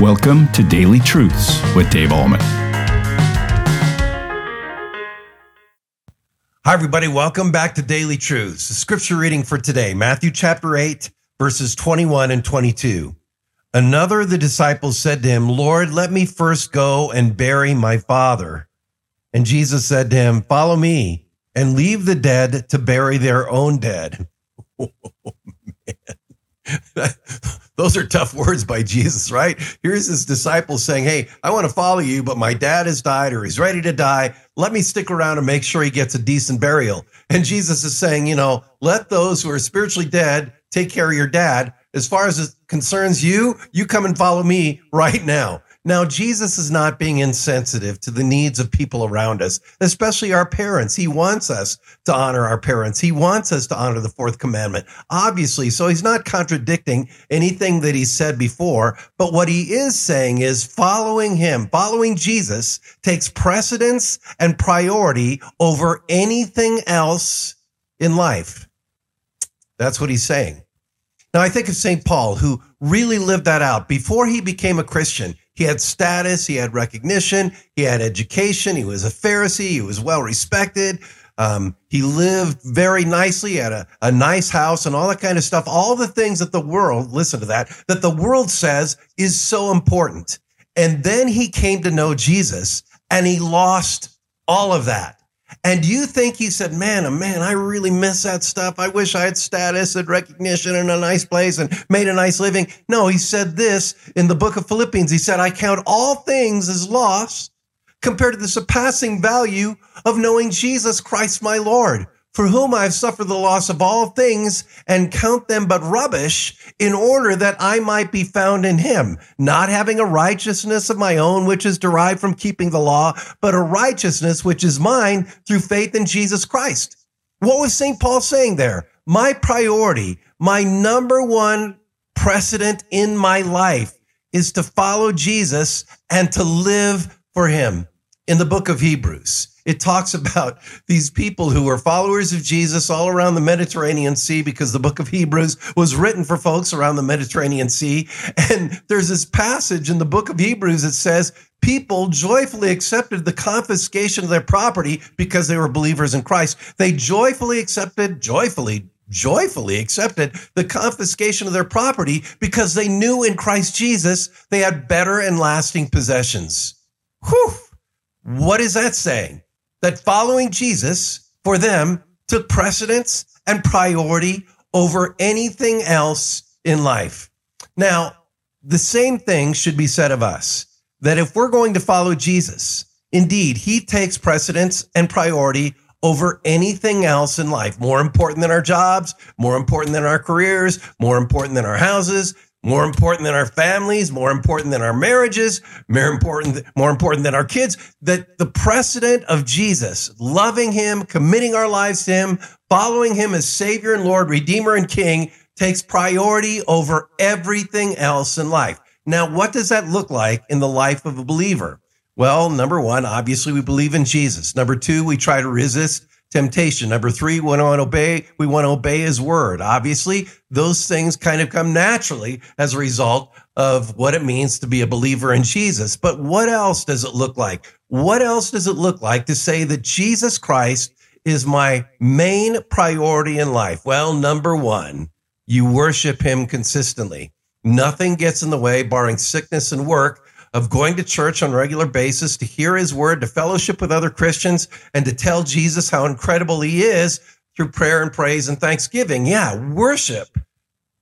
Welcome to Daily Truths with Dave Ahlman. Hi, everybody. Welcome back to Daily Truths. The scripture reading for today, Matthew chapter 8, verses 21 and 22. Another of the disciples said to him, Lord, let me first go and bury my father. And Jesus said to him, Follow me and leave the dead to bury their own dead. Oh, Those are tough words by Jesus, right? Here's his disciples saying, Hey, I want to follow you, but my dad has died or he's ready to die. Let me stick around and make sure he gets a decent burial. And Jesus is saying, You know, let those who are spiritually dead take care of your dad. As far as it concerns you, you come and follow me right now. Now, Jesus is not being insensitive to the needs of people around us, especially our parents. He wants us to honor our parents. He wants us to honor the fourth commandment, obviously. So he's not contradicting anything that he said before. But what he is saying is following him, following Jesus takes precedence and priority over anything else in life. That's what he's saying. Now, I think of St. Paul, who really lived that out. Before he became a Christian, he had status, he had recognition, he had education, he was a Pharisee, he was well respected. Um, he lived very nicely, had a, a nice house and all that kind of stuff. All the things that the world, listen to that, that the world says is so important. And then he came to know Jesus and he lost all of that. And you think he said, man, oh man, I really miss that stuff. I wish I had status and recognition and a nice place and made a nice living. No, he said this in the book of Philippians. He said, I count all things as loss compared to the surpassing value of knowing Jesus Christ, my Lord for whom I have suffered the loss of all things and count them but rubbish in order that I might be found in him, not having a righteousness of my own, which is derived from keeping the law, but a righteousness which is mine through faith in Jesus Christ. What was St. Paul saying there? My priority, my number one precedent in my life is to follow Jesus and to live for him. In the book of Hebrews, it talks about these people who were followers of Jesus all around the Mediterranean Sea because the book of Hebrews was written for folks around the Mediterranean Sea. And there's this passage in the book of Hebrews that says, people joyfully accepted the confiscation of their property because they were believers in Christ. They joyfully accepted, joyfully, joyfully accepted the confiscation of their property because they knew in Christ Jesus they had better and lasting possessions. Whew. What is that saying? That following Jesus for them took precedence and priority over anything else in life. Now, the same thing should be said of us that if we're going to follow Jesus, indeed, he takes precedence and priority over anything else in life. More important than our jobs, more important than our careers, more important than our houses, more important than our families, more important than our marriages, more important, more important than our kids, that the precedent of Jesus, loving him, committing our lives to him, following him as savior and Lord, redeemer and king takes priority over everything else in life. Now, what does that look like in the life of a believer? Well, number one, obviously we believe in Jesus. Number two, we try to resist temptation. Number three, we want to obey, we want to obey his word. Obviously, those things kind of come naturally as a result of what it means to be a believer in Jesus. But what else does it look like? What else does it look like to say that Jesus Christ is my main priority in life? Well, number one, you worship him consistently. Nothing gets in the way, barring sickness and work, of going to church on a regular basis, to hear his word, to fellowship with other Christians, and to tell Jesus how incredible he is through prayer and praise and thanksgiving. Yeah, worship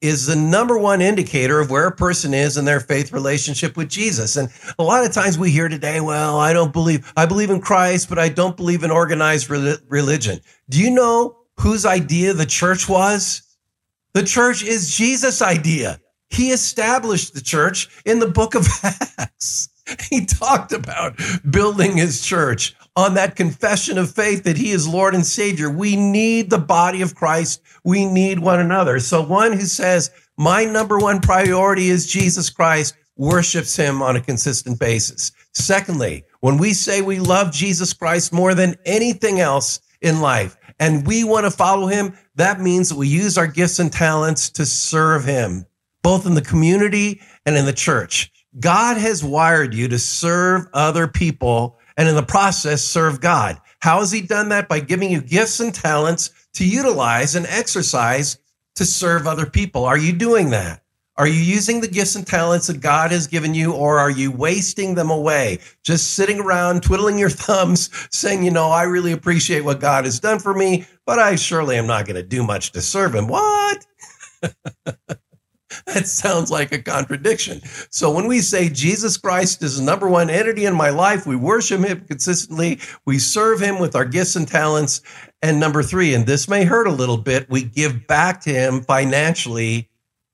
is the number one indicator of where a person is in their faith relationship with Jesus. And a lot of times we hear today, well, I don't believe, I believe in Christ, but I don't believe in organized religion. Do you know whose idea the church was? The church is Jesus' idea. He established the church in the book of Acts. He talked about building his church on that confession of faith that he is Lord and Savior. We need the body of Christ. We need one another. So one who says, my number one priority is Jesus Christ worships him on a consistent basis. Secondly, when we say we love Jesus Christ more than anything else in life and we want to follow him, that means that we use our gifts and talents to serve him both in the community and in the church. God has wired you to serve other people and in the process serve God. How has he done that? By giving you gifts and talents to utilize and exercise to serve other people. Are you doing that? Are you using the gifts and talents that God has given you, or are you wasting them away? Just sitting around twiddling your thumbs, saying, you know, I really appreciate what God has done for me, but I surely am not going to do much to serve him. What? that sounds like a contradiction. So when we say Jesus Christ is the number one entity in my life, we worship him consistently, we serve him with our gifts and talents. And number three, and this may hurt a little bit, we give back to him financially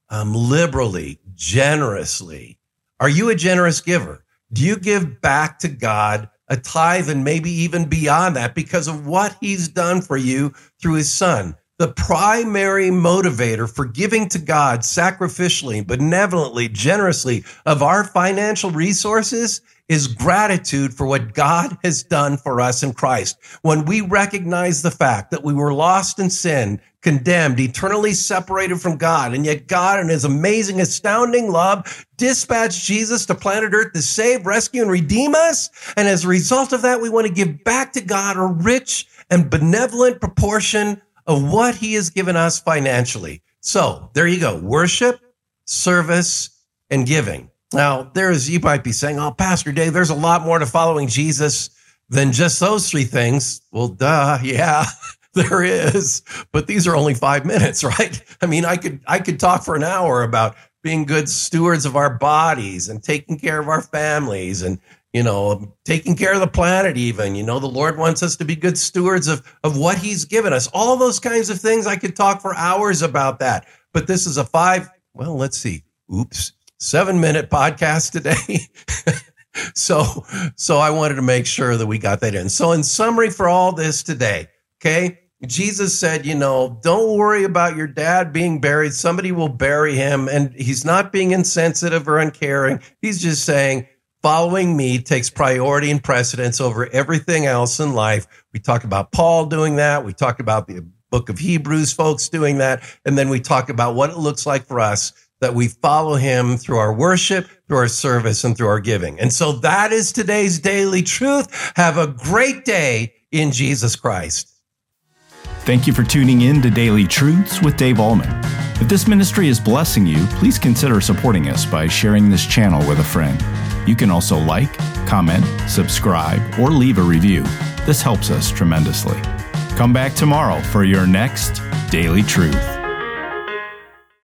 um, liberally, generously. Are you a generous giver? Do you give back to God a tithe and maybe even beyond that because of what he's done for you through his son? The primary motivator for giving to God sacrificially, benevolently, generously of our financial resources is gratitude for what God has done for us in Christ. When we recognize the fact that we were lost in sin, condemned, eternally separated from God, and yet God, in his amazing, astounding love, dispatched Jesus to planet Earth to save, rescue, and redeem us. And as a result of that, we want to give back to God a rich and benevolent proportion of what he has given us financially. So there you go. Worship, service, and giving. Now, there's, you might be saying, oh, Pastor Dave, there's a lot more to following Jesus than just those three things. Well, duh, yeah, there is. But these are only five minutes, right? I mean, I could, I could talk for an hour about being good stewards of our bodies and taking care of our families and, you know, taking care of the planet, even. You know, the Lord wants us to be good stewards of, of what He's given us. All those kinds of things. I could talk for hours about that. But this is a five, well, let's see. Oops seven minute podcast today. so, so I wanted to make sure that we got that in. So, in summary for all this today, okay, Jesus said, you know, don't worry about your dad being buried. Somebody will bury him. And he's not being insensitive or uncaring. He's just saying, following me takes priority and precedence over everything else in life. We talk about Paul doing that. We talk about the book of Hebrews folks doing that. And then we talk about what it looks like for us that we follow him through our worship, through our service, and through our giving. And so that is today's daily truth. Have a great day in Jesus Christ. Thank you for tuning in to Daily Truths with Dave Ahlman. If this ministry is blessing you, please consider supporting us by sharing this channel with a friend. You can also like, comment, subscribe, or leave a review. This helps us tremendously. Come back tomorrow for your next Daily Truth.